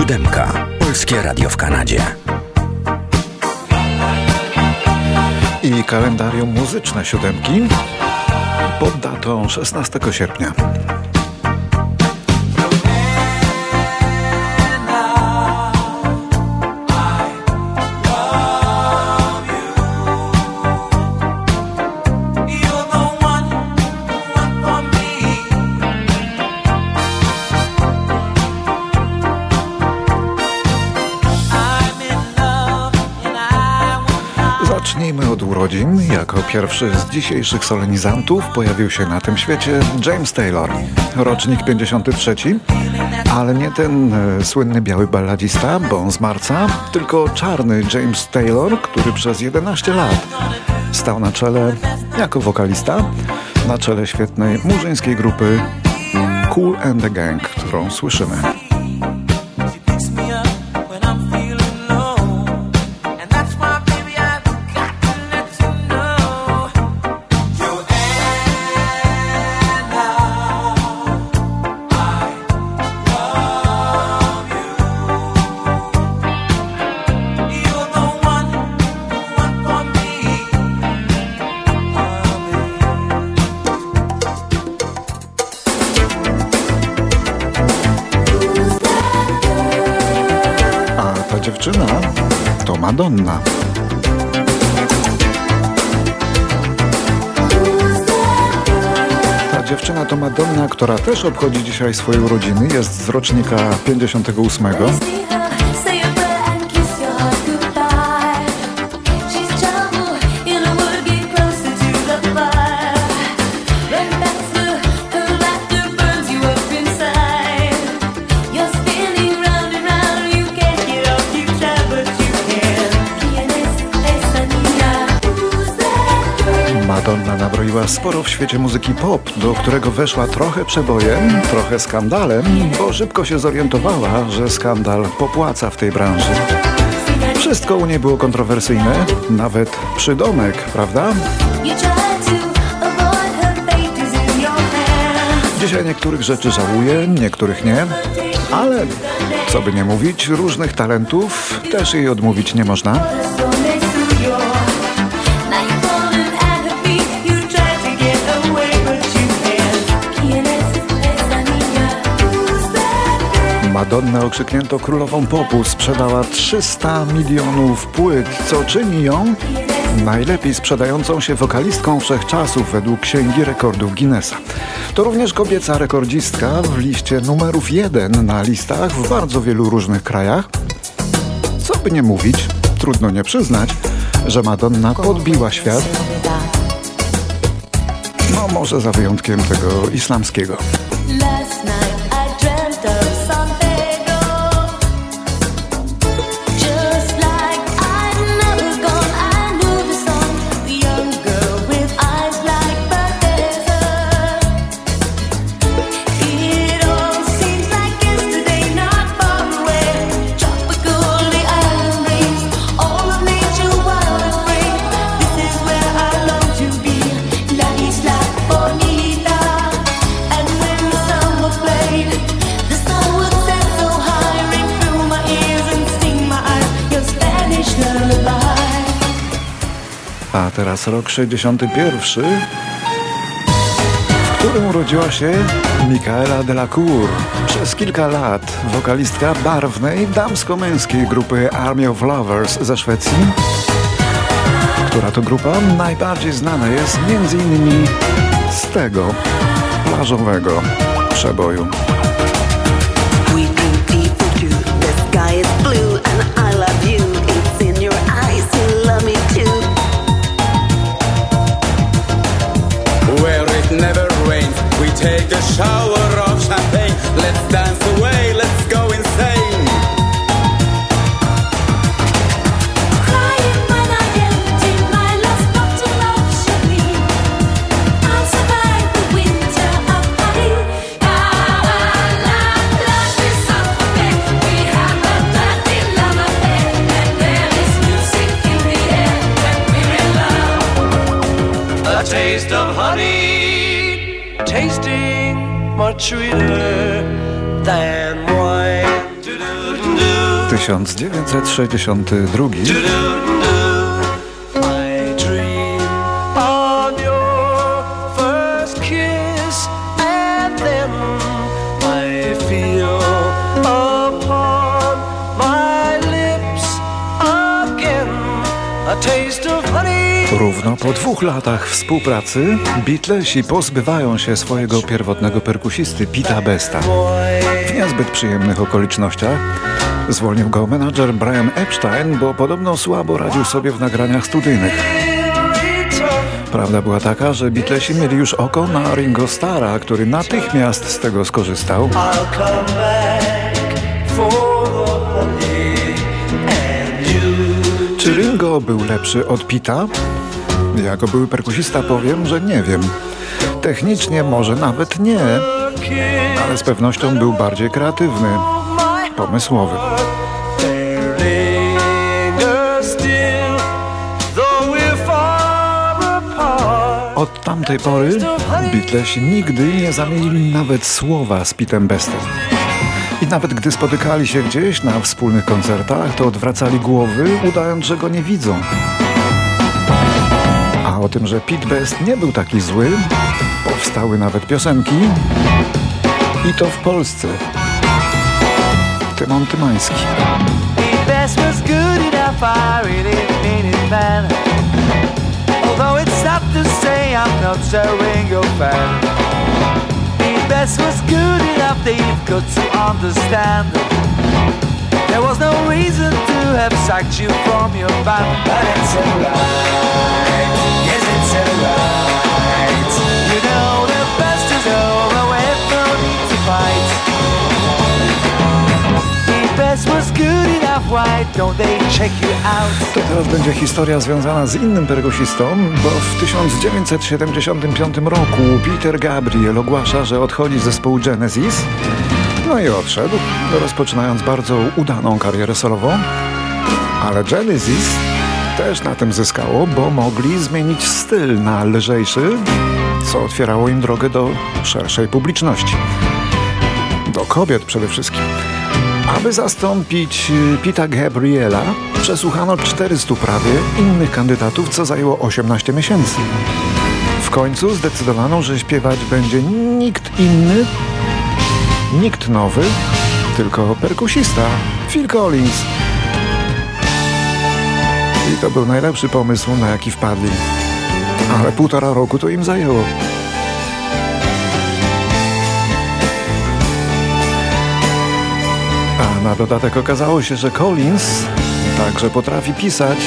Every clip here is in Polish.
Siódemka. Polskie Radio w Kanadzie. I kalendarium muzyczne siódemki pod datą 16 sierpnia. Urodzin. Jako pierwszy z dzisiejszych solenizantów pojawił się na tym świecie James Taylor, rocznik 53, ale nie ten e, słynny biały balladzista, on z marca, tylko czarny James Taylor, który przez 11 lat stał na czele jako wokalista, na czele świetnej murzyńskiej grupy Cool and the Gang, którą słyszymy. Madonna. Ta dziewczyna to Madonna, która też obchodzi dzisiaj swoje urodziny. Jest z rocznika 58. świecie muzyki pop, do którego weszła trochę przebojem, trochę skandalem, bo szybko się zorientowała, że skandal popłaca w tej branży. Wszystko u niej było kontrowersyjne, nawet przydomek, prawda? Dzisiaj niektórych rzeczy żałuję, niektórych nie, ale co by nie mówić, różnych talentów też jej odmówić nie można. Madonnę okrzyknięto królową popu, sprzedała 300 milionów płyt, co czyni ją najlepiej sprzedającą się wokalistką wszechczasów według Księgi Rekordów Guinnessa. To również kobieca rekordzistka w liście numerów jeden na listach w bardzo wielu różnych krajach. Co by nie mówić, trudno nie przyznać, że Madonna podbiła świat. No może za wyjątkiem tego islamskiego. Teraz rok 61, w którym urodziła się Michaela Delacour. Przez kilka lat wokalistka barwnej damsko-męskiej grupy Army of Lovers ze Szwecji, która to grupa najbardziej znana jest innymi z tego plażowego przeboju. never take a shower of champagne. Let's dance away, tasting much sweeter than wine. 1962. Równo po dwóch latach współpracy Beatlesi pozbywają się swojego pierwotnego perkusisty Pita Besta. W niezbyt przyjemnych okolicznościach zwolnił go menadżer Brian Epstein, bo podobno słabo radził sobie w nagraniach studyjnych. Prawda była taka, że Beatlesi mieli już oko na Ringo Starra, który natychmiast z tego skorzystał. Czy Ringo był lepszy od Pita? Jako były perkusista powiem, że nie wiem. Technicznie może nawet nie, ale z pewnością był bardziej kreatywny, pomysłowy. Od tamtej pory Beatlesi nigdy nie zamienili nawet słowa z Pitem Bestem. I nawet gdy spotykali się gdzieś na wspólnych koncertach, to odwracali głowy, udając, że go nie widzą. O tym, że Pete Best nie był taki zły, powstały nawet piosenki. I to w Polsce. Tymon Tymański. Best was good enough, to understand. There was no reason to have sacked you from your band, but it's alright. To teraz będzie historia związana z innym perkusistą, bo w 1975 roku Peter Gabriel ogłasza, że odchodzi z zespołu Genesis. No i odszedł, rozpoczynając bardzo udaną karierę solową. Ale Genesis też na tym zyskało, bo mogli zmienić styl na lżejszy, co otwierało im drogę do szerszej publiczności. Do kobiet przede wszystkim. Aby zastąpić y, Pita Gabriela, przesłuchano 400 prawie innych kandydatów, co zajęło 18 miesięcy. W końcu zdecydowano, że śpiewać będzie nikt inny, nikt nowy, tylko perkusista Phil Collins. I to był najlepszy pomysł, na jaki wpadli. Ale półtora roku to im zajęło. A na dodatek okazało się, że Collins także potrafi pisać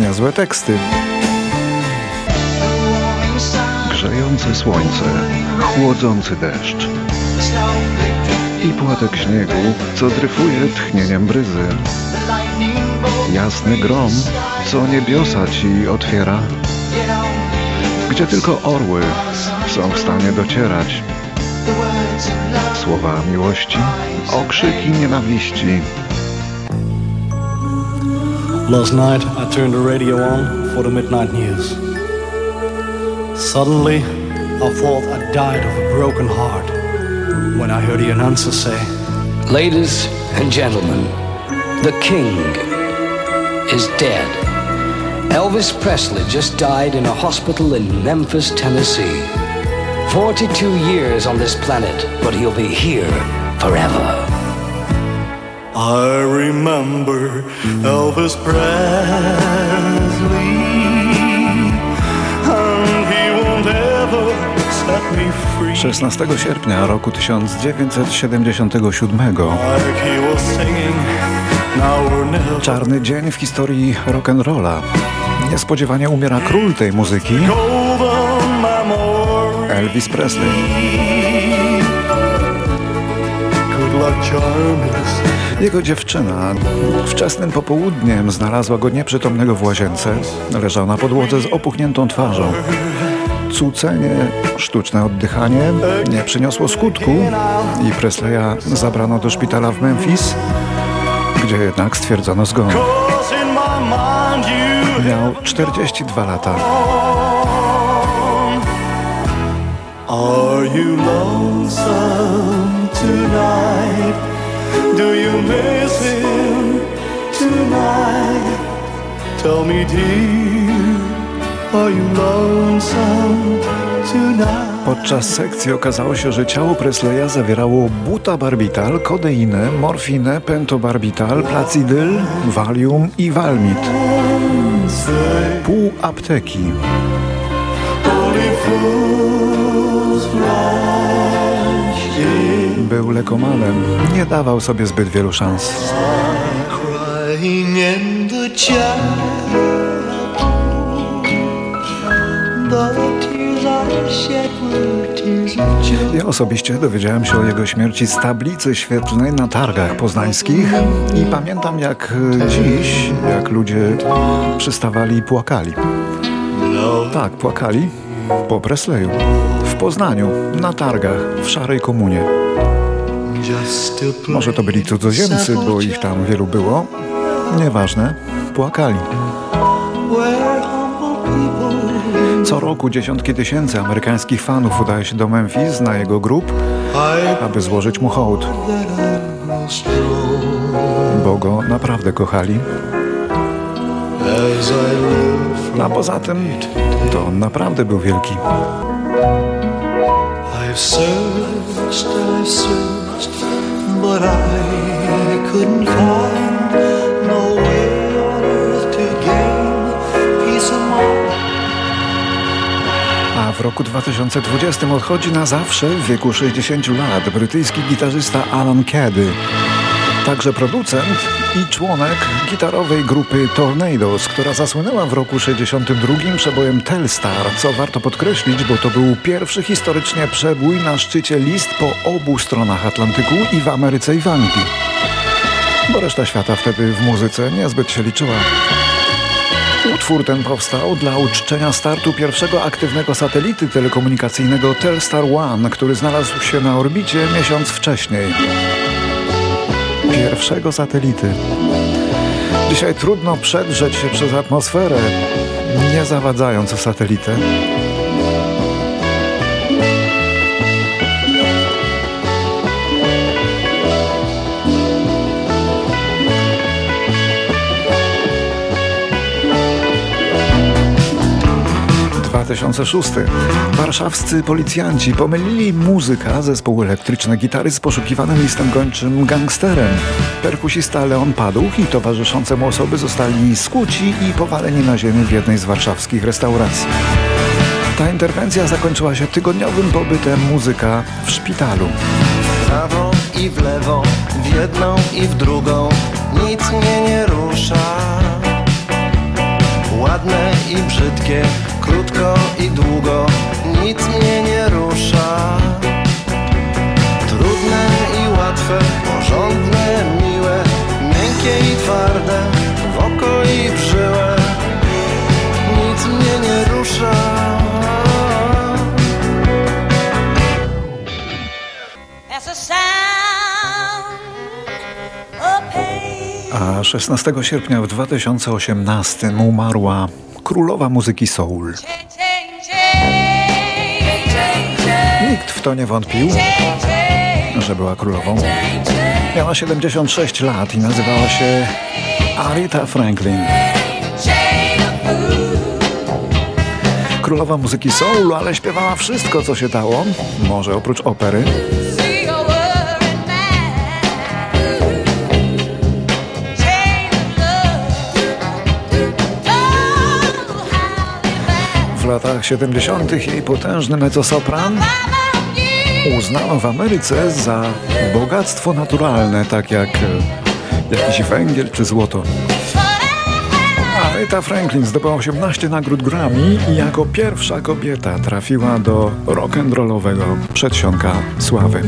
niezłe teksty. Grzejące słońce, chłodzący deszcz i płatek śniegu, co dryfuje tchnieniem bryzy. Jasny grom, co niebiosa ci otwiera, gdzie tylko orły są w stanie docierać. Słowa miłości, okrzyki nienawiści. Last night, I turned the radio on for the midnight news. Suddenly, I thought I died of a broken heart when I heard the announcer say, Ladies and gentlemen, the king is dead. Elvis Presley just died in a hospital in Memphis, Tennessee. 42 years on this planet, but he'll be here forever. I remember Elvis Presley, and he won't ever set me free. 16 sierpnia roku 1977 czarny dzień w historii rock'n'rolla. Niespodziewanie umiera król tej muzyki. Elvis Presley. Jego dziewczyna wczesnym popołudniem znalazła go nieprzytomnego w łazience. Leżał na podłodze z opuchniętą twarzą. Cucenie, sztuczne oddychanie nie przyniosło skutku i Presleya zabrano do szpitala w Memphis, gdzie jednak stwierdzono zgon. Miał 42 lata. Are you lonesome tonight? Do you miss him tonight? Tell me, dear, are you lonesome tonight? Podczas sekcji okazało się, że ciało Presleya zawierało butabarbital, kodeinę, morfinę, pentobarbital, placidyl, valium i valmit. Pół apteki. Był lekomanem, nie dawał sobie zbyt wielu szans. Ja osobiście dowiedziałem się o jego śmierci z tablicy świetlnej na targach poznańskich i pamiętam jak e, dziś, jak ludzie przystawali i płakali. Tak, płakali po Presleyu. W Poznaniu, na targach, w szarej komunie. Może to byli cudzoziemcy, bo ich tam wielu było. Nieważne, płakali. Co roku dziesiątki tysięcy amerykańskich fanów udaje się do Memphis na jego grób, aby złożyć mu hołd, bo go naprawdę kochali. live A poza tym to naprawdę był wielki. But I couldn't find w roku 2020 odchodzi na zawsze w wieku 60 lat brytyjski gitarzysta Alan Cady. Także producent i członek gitarowej grupy Tornadoes, która zasłynęła w roku 62 przebojem Telstar, co warto podkreślić, bo to był pierwszy historycznie przebój na szczycie list po obu stronach Atlantyku i w Ameryce i w Anglii. Bo reszta świata wtedy w muzyce niezbyt się liczyła. Utwór ten powstał dla uczczenia startu pierwszego aktywnego satelity telekomunikacyjnego Telstar One, który znalazł się na orbicie miesiąc wcześniej. Pierwszego satelity. Dzisiaj trudno przedrzeć się przez atmosferę, nie zawadzając satelitę. 2006. Warszawscy policjanci pomylili muzyka zespołu elektryczne gitary z poszukiwanym listem gończym gangsterem. Perkusista Leon padł i towarzyszące mu osoby zostali skuci i powaleni na ziemię w jednej z warszawskich restauracji. Ta interwencja zakończyła się tygodniowym pobytem muzyka w szpitalu. w prawo i w lewo, w jedną i w drugą, nic mnie nie rusza. Ładne i brzydkie, krótko i długo, nic mnie nie rusza. Trudne i łatwe, porządne, miłe, miękkie i twarde, w oko i w żyłę, nic mnie nie rusza. That's a sound of pain. A 16 sierpnia w 2018 umarła królowa muzyki soul. Nikt w to nie wątpił, że była królową. Miała 76 lat i nazywała się Aretha Franklin. Królowa muzyki soul, ale śpiewała wszystko, co się dało. Może oprócz opery. Latach 70. jej potężny mezzosopran uznano w Ameryce za bogactwo naturalne, tak jak e, jakiś węgiel czy złoto. Aretha Franklin zdobyła 18 nagród Grammy i jako pierwsza kobieta trafiła do rock'n'rollowego przedsionka sławy.